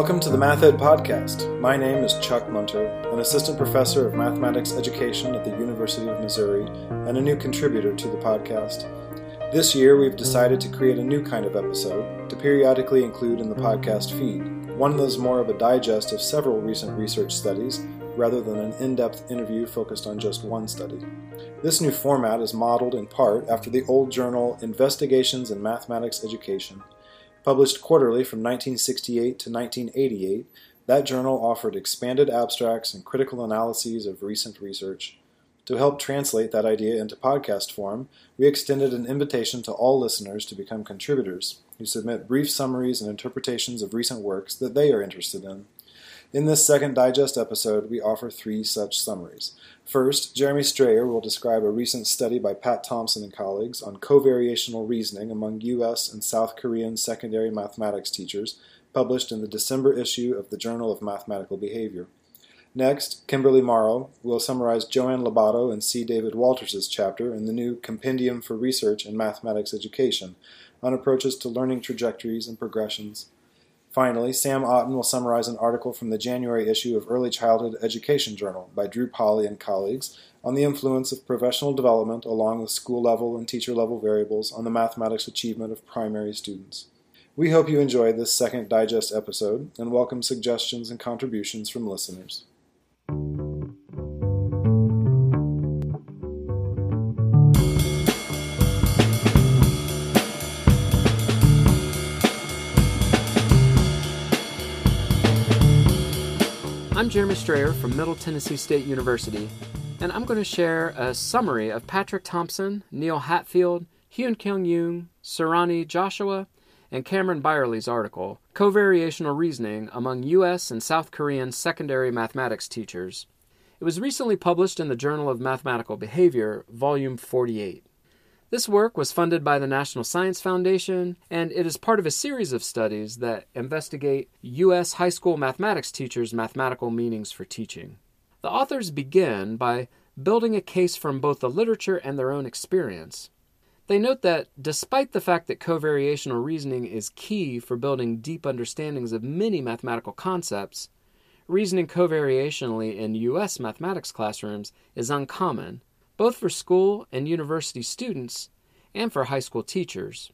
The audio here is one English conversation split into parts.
Welcome to the Math Ed Podcast. My name is Chuck Munter, an assistant professor of mathematics education at the University of Missouri and a new contributor to the podcast. This year, we've decided to create a new kind of episode to periodically include in the podcast feed, one that is more of a digest of several recent research studies rather than an in depth interview focused on just one study. This new format is modeled in part after the old journal Investigations in Mathematics Education Published quarterly from 1968 to 1988, that journal offered expanded abstracts and critical analyses of recent research. To help translate that idea into podcast form, we extended an invitation to all listeners to become contributors, who submit brief summaries and interpretations of recent works that they are interested in. In this second digest episode, we offer three such summaries. First, Jeremy Strayer will describe a recent study by Pat Thompson and colleagues on covariational reasoning among U.S. and South Korean secondary mathematics teachers, published in the December issue of the Journal of Mathematical Behavior. Next, Kimberly Morrow will summarize Joanne Lobato and C. David Walters' chapter in the new Compendium for Research in Mathematics Education on approaches to learning trajectories and progressions. Finally, Sam Otten will summarize an article from the January issue of Early Childhood Education Journal by Drew Polly and colleagues on the influence of professional development along with school level and teacher level variables on the mathematics achievement of primary students. We hope you enjoyed this second digest episode and welcome suggestions and contributions from listeners. I'm Jeremy Strayer from Middle Tennessee State University, and I'm going to share a summary of Patrick Thompson, Neil Hatfield, Hyun Kyung Yoon, Surani Joshua, and Cameron Byerley's article, Covariational Reasoning Among U.S. and South Korean Secondary Mathematics Teachers. It was recently published in the Journal of Mathematical Behavior, Volume 48. This work was funded by the National Science Foundation, and it is part of a series of studies that investigate U.S. high school mathematics teachers' mathematical meanings for teaching. The authors begin by building a case from both the literature and their own experience. They note that despite the fact that covariational reasoning is key for building deep understandings of many mathematical concepts, reasoning covariationally in U.S. mathematics classrooms is uncommon both for school and university students and for high school teachers.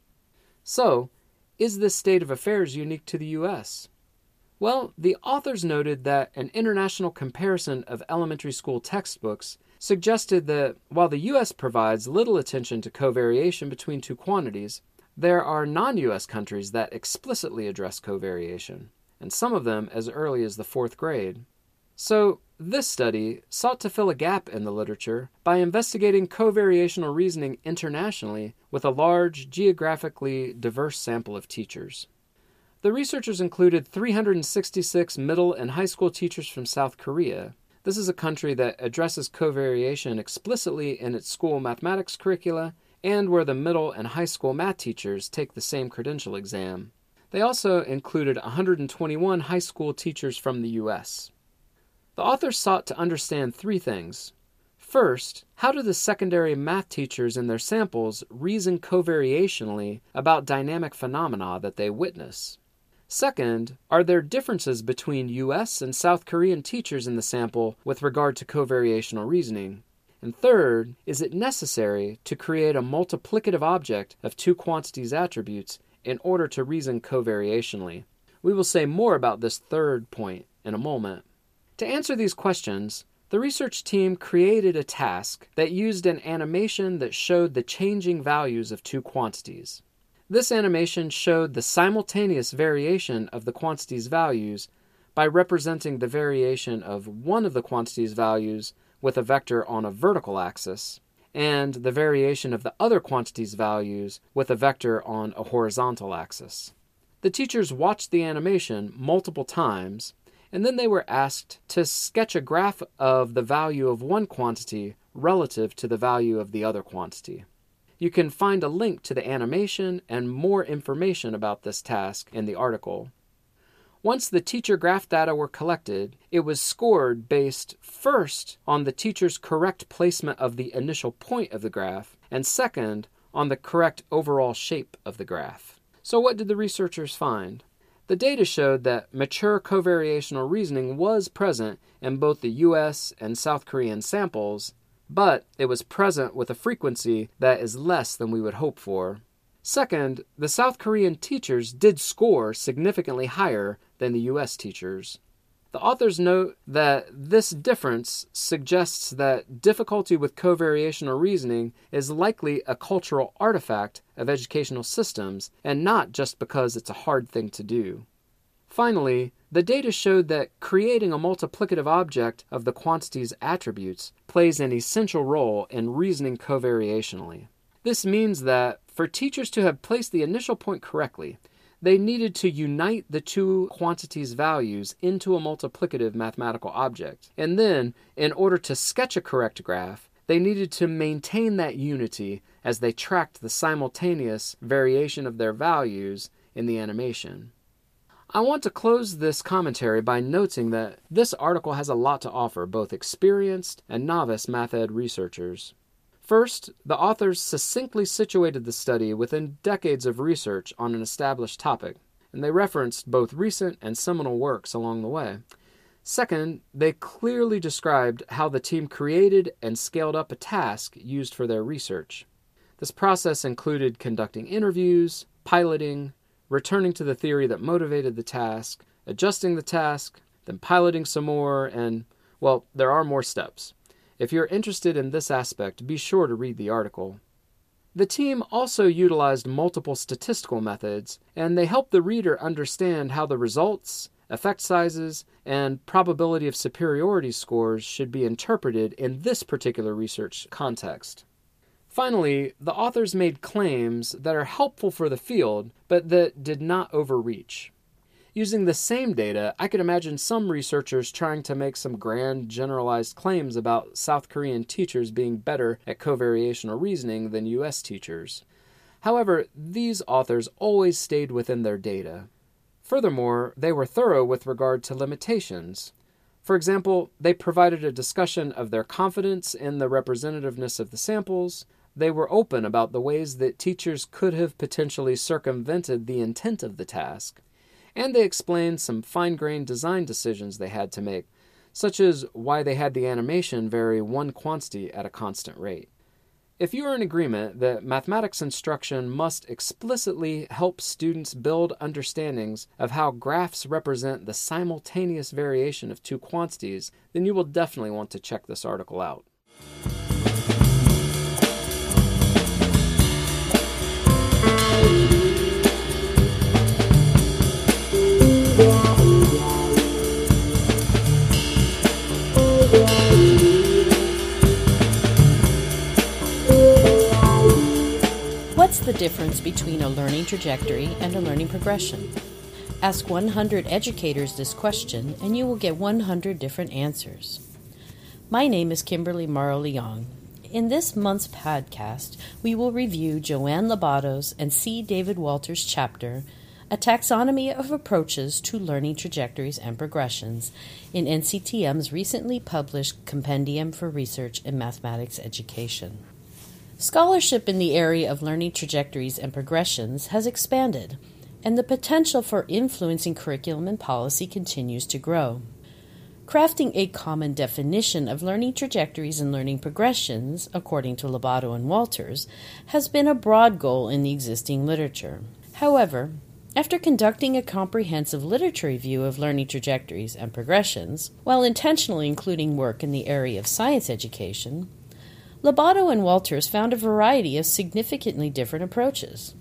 So, is this state of affairs unique to the U.S.? Well, the authors noted that an international comparison of elementary school textbooks suggested that while the U.S. provides little attention to covariation between two quantities, there are non U.S. countries that explicitly address covariation, and some of them as early as the fourth grade. So, this study sought to fill a gap in the literature by investigating covariational reasoning internationally with a large, geographically diverse sample of teachers. The researchers included 366 middle and high school teachers from South Korea. This is a country that addresses covariation explicitly in its school mathematics curricula and where the middle and high school math teachers take the same credential exam. They also included 121 high school teachers from the U.S. The authors sought to understand three things. First, how do the secondary math teachers in their samples reason covariationally about dynamic phenomena that they witness? Second, are there differences between US and South Korean teachers in the sample with regard to covariational reasoning? And third, is it necessary to create a multiplicative object of two quantities attributes in order to reason covariationally? We will say more about this third point in a moment. To answer these questions, the research team created a task that used an animation that showed the changing values of two quantities. This animation showed the simultaneous variation of the quantity's values by representing the variation of one of the quantity's values with a vector on a vertical axis, and the variation of the other quantity's values with a vector on a horizontal axis. The teachers watched the animation multiple times and then they were asked to sketch a graph of the value of one quantity relative to the value of the other quantity. You can find a link to the animation and more information about this task in the article. Once the teacher graph data were collected, it was scored based first on the teacher's correct placement of the initial point of the graph, and second, on the correct overall shape of the graph. So, what did the researchers find? The data showed that mature covariational reasoning was present in both the US and South Korean samples, but it was present with a frequency that is less than we would hope for. Second, the South Korean teachers did score significantly higher than the US teachers. The authors note that this difference suggests that difficulty with covariational reasoning is likely a cultural artifact of educational systems and not just because it's a hard thing to do. Finally, the data showed that creating a multiplicative object of the quantity's attributes plays an essential role in reasoning covariationally. This means that for teachers to have placed the initial point correctly, they needed to unite the two quantities' values into a multiplicative mathematical object. And then, in order to sketch a correct graph, they needed to maintain that unity as they tracked the simultaneous variation of their values in the animation. I want to close this commentary by noting that this article has a lot to offer both experienced and novice math ed researchers. First, the authors succinctly situated the study within decades of research on an established topic, and they referenced both recent and seminal works along the way. Second, they clearly described how the team created and scaled up a task used for their research. This process included conducting interviews, piloting, returning to the theory that motivated the task, adjusting the task, then piloting some more, and, well, there are more steps. If you're interested in this aspect, be sure to read the article. The team also utilized multiple statistical methods, and they helped the reader understand how the results, effect sizes, and probability of superiority scores should be interpreted in this particular research context. Finally, the authors made claims that are helpful for the field, but that did not overreach. Using the same data, I could imagine some researchers trying to make some grand generalized claims about South Korean teachers being better at covariational reasoning than US teachers. However, these authors always stayed within their data. Furthermore, they were thorough with regard to limitations. For example, they provided a discussion of their confidence in the representativeness of the samples. They were open about the ways that teachers could have potentially circumvented the intent of the task and they explained some fine grained design decisions they had to make, such as why they had the animation vary one quantity at a constant rate. If you are in agreement that mathematics instruction must explicitly help students build understandings of how graphs represent the simultaneous variation of two quantities, then you will definitely want to check this article out. The difference between a learning trajectory and a learning progression? Ask 100 educators this question, and you will get 100 different answers. My name is Kimberly Morrow Leong. In this month's podcast, we will review Joanne Lobato's and C. David Walters' chapter, A Taxonomy of Approaches to Learning Trajectories and Progressions, in NCTM's recently published Compendium for Research in Mathematics Education. Scholarship in the area of learning trajectories and progressions has expanded, and the potential for influencing curriculum and policy continues to grow. Crafting a common definition of learning trajectories and learning progressions, according to Lobato and Walters, has been a broad goal in the existing literature. However, after conducting a comprehensive literature review of learning trajectories and progressions, while intentionally including work in the area of science education, Lobato and Walters found a variety of significantly different approaches.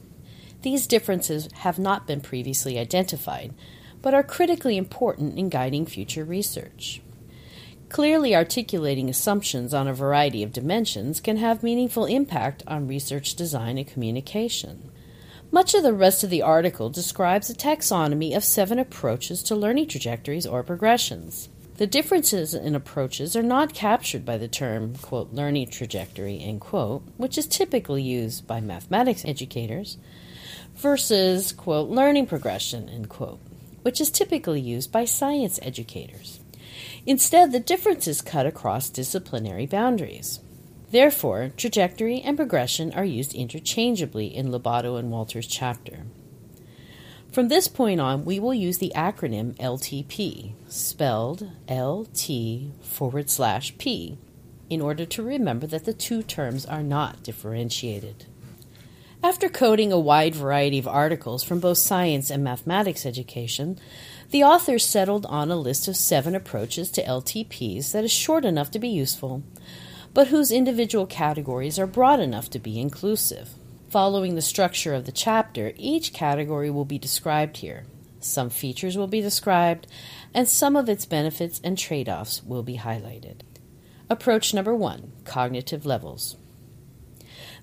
These differences have not been previously identified, but are critically important in guiding future research. Clearly articulating assumptions on a variety of dimensions can have meaningful impact on research design and communication. Much of the rest of the article describes a taxonomy of seven approaches to learning trajectories or progressions. The differences in approaches are not captured by the term, quote, learning trajectory, end quote, which is typically used by mathematics educators, versus, quote, learning progression, end quote, which is typically used by science educators. Instead, the differences cut across disciplinary boundaries. Therefore, trajectory and progression are used interchangeably in Lobato and Walter's chapter. From this point on, we will use the acronym LTP, spelled LT forward slash P, in order to remember that the two terms are not differentiated. After coding a wide variety of articles from both science and mathematics education, the authors settled on a list of seven approaches to LTPs that is short enough to be useful, but whose individual categories are broad enough to be inclusive. Following the structure of the chapter, each category will be described here. Some features will be described, and some of its benefits and trade offs will be highlighted. Approach number one cognitive levels.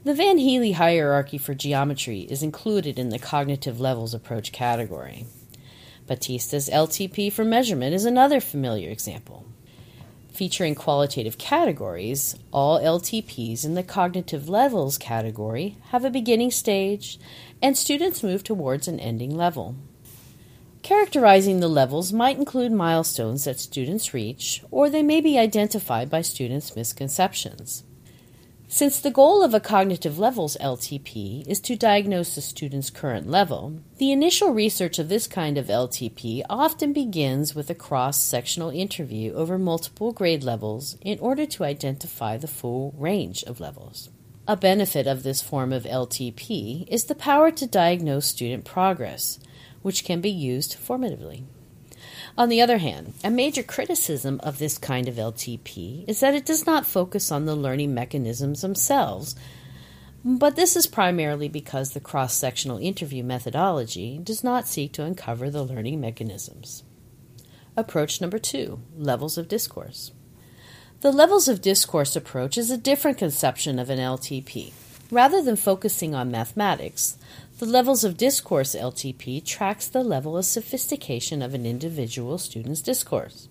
The Van Hiele hierarchy for geometry is included in the cognitive levels approach category. Battista's LTP for measurement is another familiar example featuring qualitative categories, all LTPs in the cognitive levels category have a beginning stage, and students move towards an ending level. Characterizing the levels might include milestones that students reach, or they may be identified by students' misconceptions. Since the goal of a cognitive levels LTP is to diagnose the student's current level, the initial research of this kind of LTP often begins with a cross sectional interview over multiple grade levels in order to identify the full range of levels. A benefit of this form of LTP is the power to diagnose student progress, which can be used formatively. On the other hand, a major criticism of this kind of LTP is that it does not focus on the learning mechanisms themselves, but this is primarily because the cross sectional interview methodology does not seek to uncover the learning mechanisms. Approach number two levels of discourse. The levels of discourse approach is a different conception of an LTP. Rather than focusing on mathematics, the levels of discourse LTP tracks the level of sophistication of an individual student's discourse.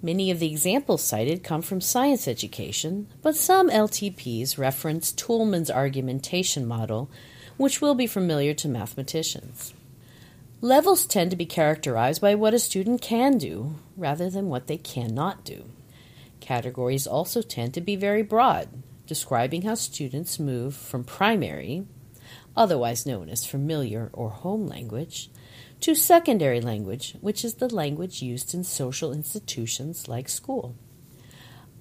Many of the examples cited come from science education, but some LTPs reference Toulmin's argumentation model, which will be familiar to mathematicians. Levels tend to be characterized by what a student can do rather than what they cannot do. Categories also tend to be very broad, describing how students move from primary, otherwise known as familiar or home language, to secondary language, which is the language used in social institutions like school.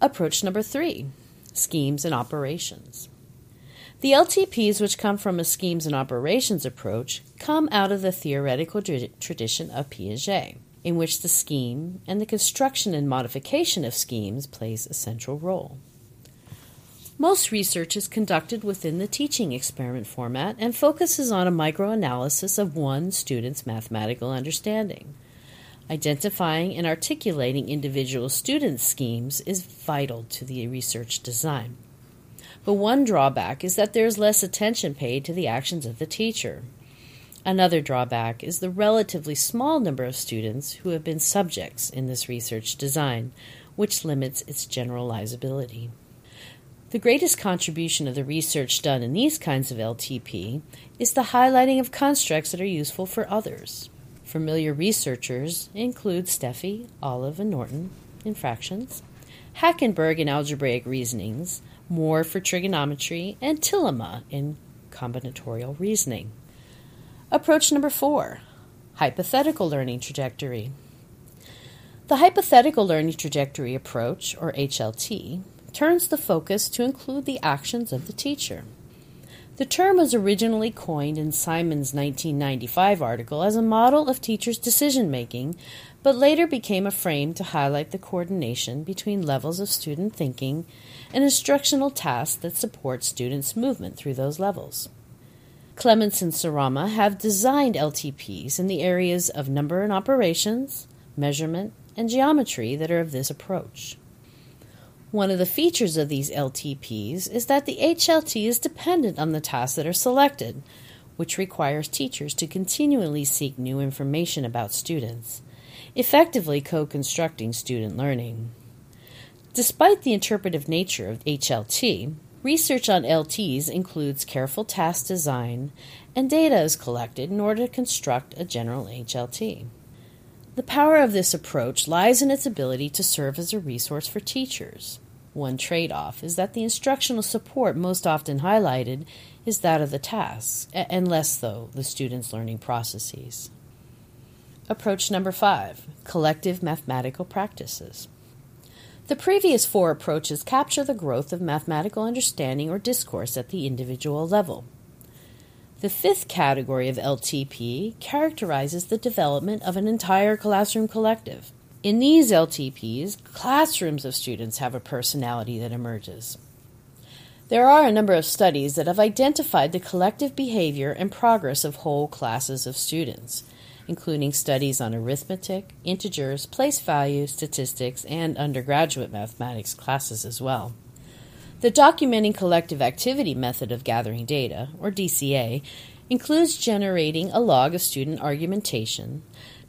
Approach number three schemes and operations. The LTPs, which come from a schemes and operations approach, come out of the theoretical tradition of Piaget, in which the scheme and the construction and modification of schemes plays a central role. Most research is conducted within the teaching experiment format and focuses on a microanalysis of one student's mathematical understanding. Identifying and articulating individual student schemes is vital to the research design. But one drawback is that there is less attention paid to the actions of the teacher. Another drawback is the relatively small number of students who have been subjects in this research design, which limits its generalizability. The greatest contribution of the research done in these kinds of LTP is the highlighting of constructs that are useful for others. Familiar researchers include Steffe, Olive, and Norton in fractions, Hackenberg in algebraic reasonings, Moore for trigonometry, and Tillema in combinatorial reasoning. Approach number four hypothetical learning trajectory. The hypothetical learning trajectory approach, or HLT, turns the focus to include the actions of the teacher. The term was originally coined in Simon's 1995 article as a model of teachers' decision making, but later became a frame to highlight the coordination between levels of student thinking and instructional tasks that support students' movement through those levels. Clements and Sarama have designed LTPs in the areas of number and operations, measurement, and geometry that are of this approach. One of the features of these LTPs is that the HLT is dependent on the tasks that are selected, which requires teachers to continually seek new information about students. effectively co constructing student learning. Despite the interpretive nature of HLT, research on LTs includes careful task design, and data is collected in order to construct a general HLT. The power of this approach lies in its ability to serve as a resource for teachers. One trade off is that the instructional support most often highlighted is that of the tasks, and less, though, the student's learning processes. Approach number five collective mathematical practices. The previous four approaches capture the growth of mathematical understanding or discourse at the individual level. The fifth category of LTP characterizes the development of an entire classroom collective. In these LTPs, classrooms of students have a personality that emerges. There are a number of studies that have identified the collective behavior and progress of whole classes of students, including studies on arithmetic, integers, place value, statistics, and undergraduate mathematics classes as well. The documenting collective activity method of gathering data, or DCA, includes generating a log of student argumentation,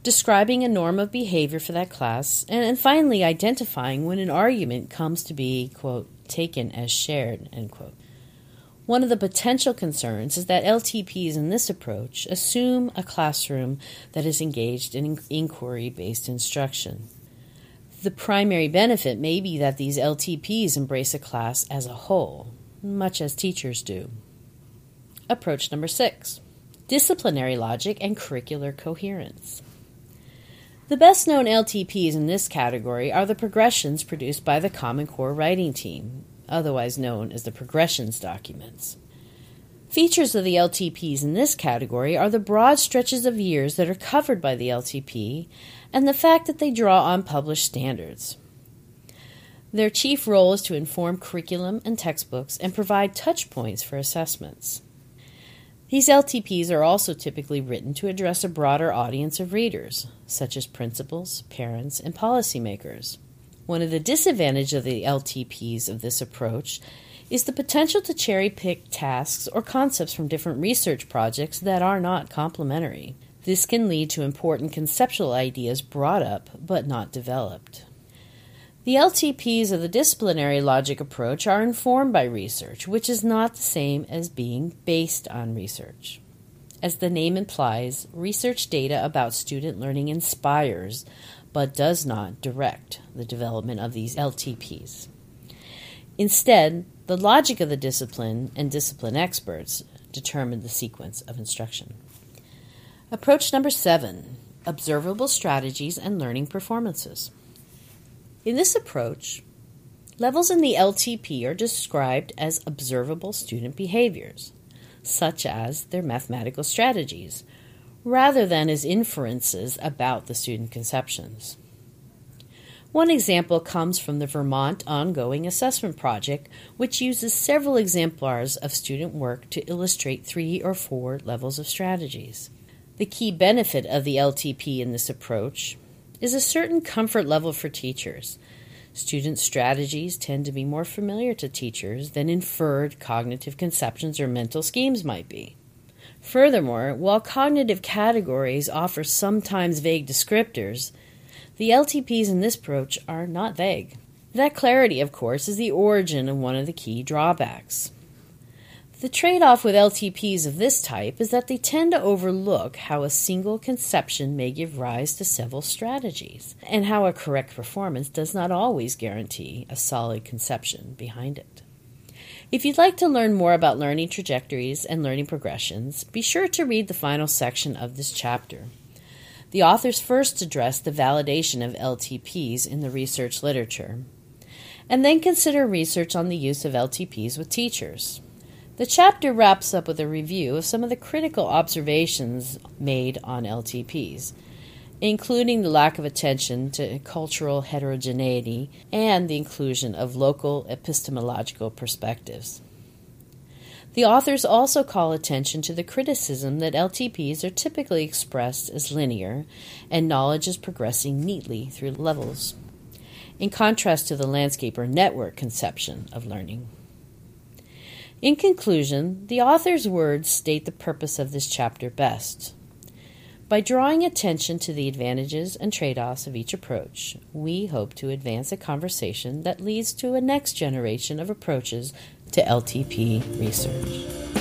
describing a norm of behavior for that class, and, and finally identifying when an argument comes to be, quote, taken as shared, end quote. One of the potential concerns is that LTPs in this approach assume a classroom that is engaged in inquiry based instruction. The primary benefit may be that these LTPs embrace a class as a whole, much as teachers do. Approach number six disciplinary logic and curricular coherence. The best known LTPs in this category are the progressions produced by the Common Core writing team, otherwise known as the progressions documents. Features of the LTPs in this category are the broad stretches of years that are covered by the LTP and the fact that they draw on published standards. Their chief role is to inform curriculum and textbooks and provide touch points for assessments. These LTPs are also typically written to address a broader audience of readers, such as principals, parents, and policymakers. One of the disadvantages of the LTPs of this approach is the potential to cherry pick tasks or concepts from different research projects that are not complementary. This can lead to important conceptual ideas brought up but not developed. The LTPs of the disciplinary logic approach are informed by research, which is not the same as being based on research. As the name implies, research data about student learning inspires but does not direct the development of these LTPs. Instead, the logic of the discipline and discipline experts determine the sequence of instruction. Approach number seven observable strategies and learning performances. In this approach, levels in the LTP are described as observable student behaviors, such as their mathematical strategies, rather than as inferences about the student conceptions. One example comes from the Vermont Ongoing Assessment Project, which uses several exemplars of student work to illustrate three or four levels of strategies. The key benefit of the LTP in this approach is a certain comfort level for teachers. Student strategies tend to be more familiar to teachers than inferred cognitive conceptions or mental schemes might be. Furthermore, while cognitive categories offer sometimes vague descriptors, the LTPs in this approach are not vague. That clarity, of course, is the origin of one of the key drawbacks. The trade off with LTPs of this type is that they tend to overlook how a single conception may give rise to several strategies, and how a correct performance does not always guarantee a solid conception behind it. If you'd like to learn more about learning trajectories and learning progressions, be sure to read the final section of this chapter. The authors first address the validation of LTPs in the research literature, and then consider research on the use of LTPs with teachers. The chapter wraps up with a review of some of the critical observations made on LTPs, including the lack of attention to cultural heterogeneity and the inclusion of local epistemological perspectives. The authors also call attention to the criticism that LTPs are typically expressed as linear and knowledge is progressing neatly through levels, in contrast to the landscape or network conception of learning. In conclusion, the author's words state the purpose of this chapter best. By drawing attention to the advantages and trade offs of each approach, we hope to advance a conversation that leads to a next generation of approaches to LTP research.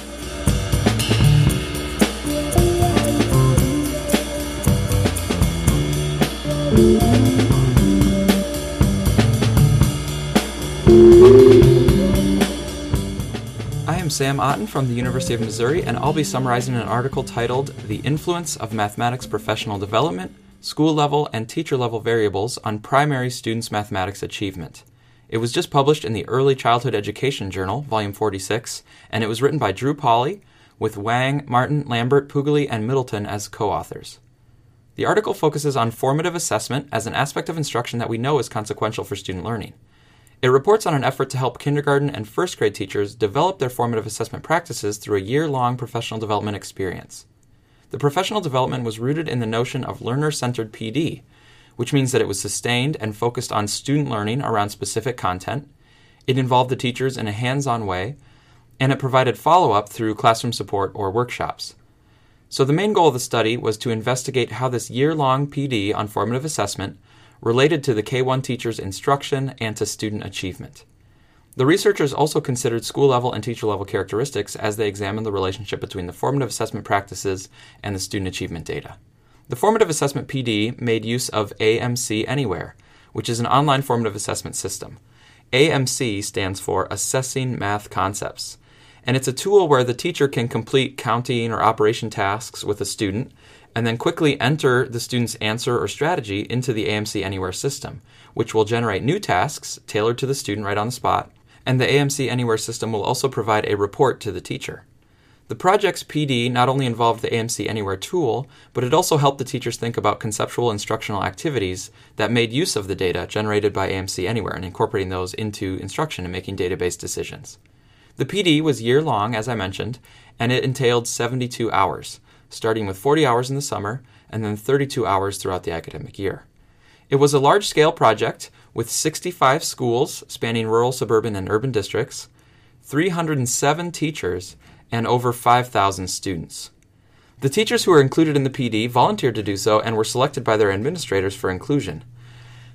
I am Sam Otten from the University of Missouri, and I'll be summarizing an article titled The Influence of Mathematics Professional Development, School Level, and Teacher Level Variables on Primary Students' Mathematics Achievement. It was just published in the Early Childhood Education Journal, Volume 46, and it was written by Drew Polly, with Wang, Martin, Lambert, Puglia, and Middleton as co authors. The article focuses on formative assessment as an aspect of instruction that we know is consequential for student learning. It reports on an effort to help kindergarten and first grade teachers develop their formative assessment practices through a year long professional development experience. The professional development was rooted in the notion of learner centered PD, which means that it was sustained and focused on student learning around specific content. It involved the teachers in a hands on way, and it provided follow up through classroom support or workshops. So, the main goal of the study was to investigate how this year long PD on formative assessment related to the K 1 teacher's instruction and to student achievement. The researchers also considered school level and teacher level characteristics as they examined the relationship between the formative assessment practices and the student achievement data. The formative assessment PD made use of AMC Anywhere, which is an online formative assessment system. AMC stands for Assessing Math Concepts, and it's a tool where the teacher can complete counting or operation tasks with a student and then quickly enter the student's answer or strategy into the AMC Anywhere system, which will generate new tasks tailored to the student right on the spot, and the AMC Anywhere system will also provide a report to the teacher. The project's PD not only involved the AMC Anywhere tool, but it also helped the teachers think about conceptual instructional activities that made use of the data generated by AMC Anywhere and incorporating those into instruction and making database decisions. The PD was year long, as I mentioned, and it entailed 72 hours starting with 40 hours in the summer and then 32 hours throughout the academic year. It was a large scale project with 65 schools spanning rural, suburban, and urban districts, 307 teachers, and over 5,000 students. The teachers who were included in the PD volunteered to do so and were selected by their administrators for inclusion.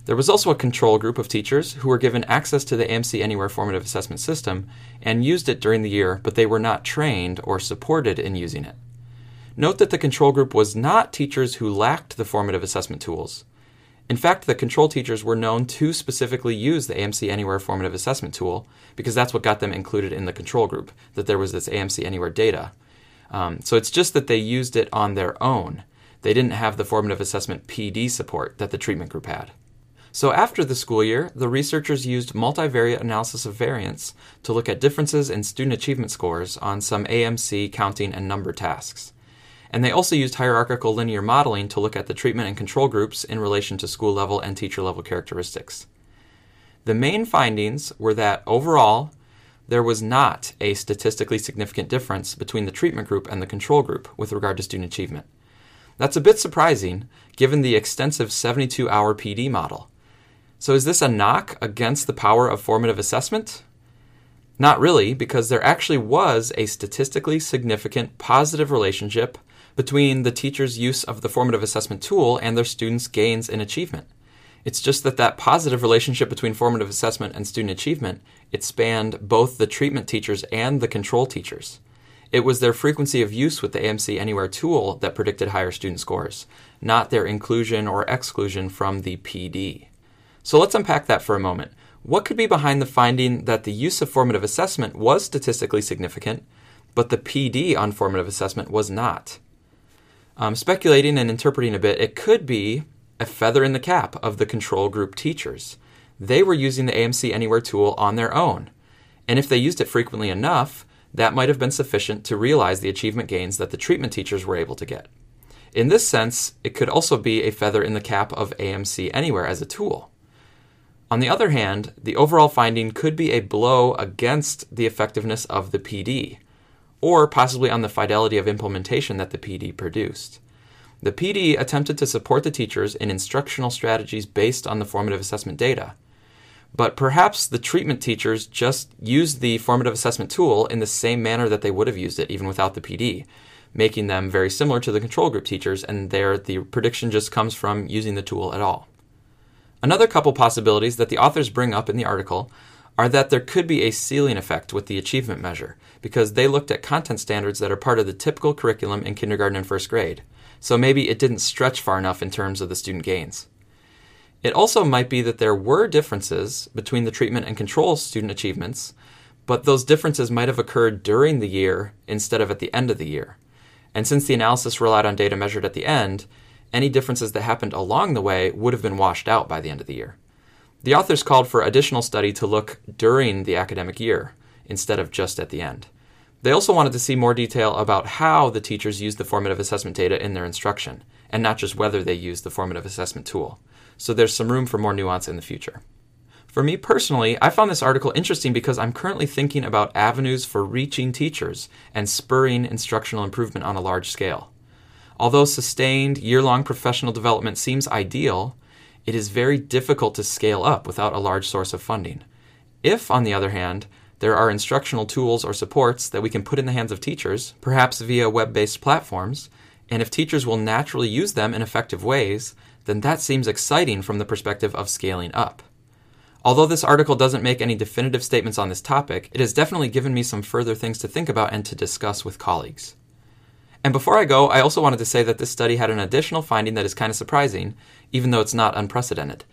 There was also a control group of teachers who were given access to the AMC Anywhere formative assessment system and used it during the year, but they were not trained or supported in using it. Note that the control group was not teachers who lacked the formative assessment tools. In fact, the control teachers were known to specifically use the AMC Anywhere formative assessment tool because that's what got them included in the control group, that there was this AMC Anywhere data. Um, so it's just that they used it on their own. They didn't have the formative assessment PD support that the treatment group had. So after the school year, the researchers used multivariate analysis of variance to look at differences in student achievement scores on some AMC counting and number tasks. And they also used hierarchical linear modeling to look at the treatment and control groups in relation to school level and teacher level characteristics. The main findings were that overall, there was not a statistically significant difference between the treatment group and the control group with regard to student achievement. That's a bit surprising given the extensive 72 hour PD model. So, is this a knock against the power of formative assessment? Not really, because there actually was a statistically significant positive relationship between the teacher's use of the formative assessment tool and their students' gains in achievement. It's just that that positive relationship between formative assessment and student achievement, it spanned both the treatment teachers and the control teachers. It was their frequency of use with the AMC Anywhere tool that predicted higher student scores, not their inclusion or exclusion from the PD. So let's unpack that for a moment. What could be behind the finding that the use of formative assessment was statistically significant, but the PD on formative assessment was not? Um, speculating and interpreting a bit, it could be a feather in the cap of the control group teachers. They were using the AMC Anywhere tool on their own. And if they used it frequently enough, that might have been sufficient to realize the achievement gains that the treatment teachers were able to get. In this sense, it could also be a feather in the cap of AMC Anywhere as a tool. On the other hand, the overall finding could be a blow against the effectiveness of the PD or possibly on the fidelity of implementation that the PD produced. The PD attempted to support the teachers in instructional strategies based on the formative assessment data. But perhaps the treatment teachers just used the formative assessment tool in the same manner that they would have used it even without the PD. making them very similar to the control group teachers, and there the prediction just comes from using the tool at all. Another couple possibilities that the authors bring up in the article are that there could be a ceiling effect with the achievement measure, because they looked at content standards that are part of the typical curriculum in kindergarten and first grade. So maybe it didn't stretch far enough in terms of the student gains. It also might be that there were differences between the treatment and control student achievements, but those differences might have occurred during the year instead of at the end of the year. And since the analysis relied on data measured at the end, any differences that happened along the way would have been washed out by the end of the year. The authors called for additional study to look during the academic year instead of just at the end. They also wanted to see more detail about how the teachers used the formative assessment data in their instruction, and not just whether they used the formative assessment tool. So there's some room for more nuance in the future. For me personally, I found this article interesting because I'm currently thinking about avenues for reaching teachers and spurring instructional improvement on a large scale. Although sustained, year long professional development seems ideal, it is very difficult to scale up without a large source of funding. If, on the other hand, there are instructional tools or supports that we can put in the hands of teachers, perhaps via web based platforms, and if teachers will naturally use them in effective ways, then that seems exciting from the perspective of scaling up. Although this article doesn't make any definitive statements on this topic, it has definitely given me some further things to think about and to discuss with colleagues. And before I go, I also wanted to say that this study had an additional finding that is kind of surprising, even though it's not unprecedented.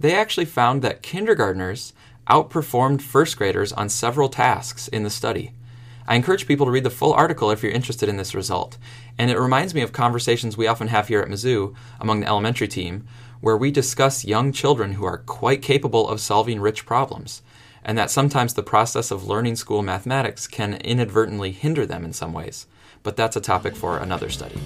They actually found that kindergartners outperformed first graders on several tasks in the study. I encourage people to read the full article if you're interested in this result, and it reminds me of conversations we often have here at Mizzou among the elementary team, where we discuss young children who are quite capable of solving rich problems, and that sometimes the process of learning school mathematics can inadvertently hinder them in some ways. But that's a topic for another study.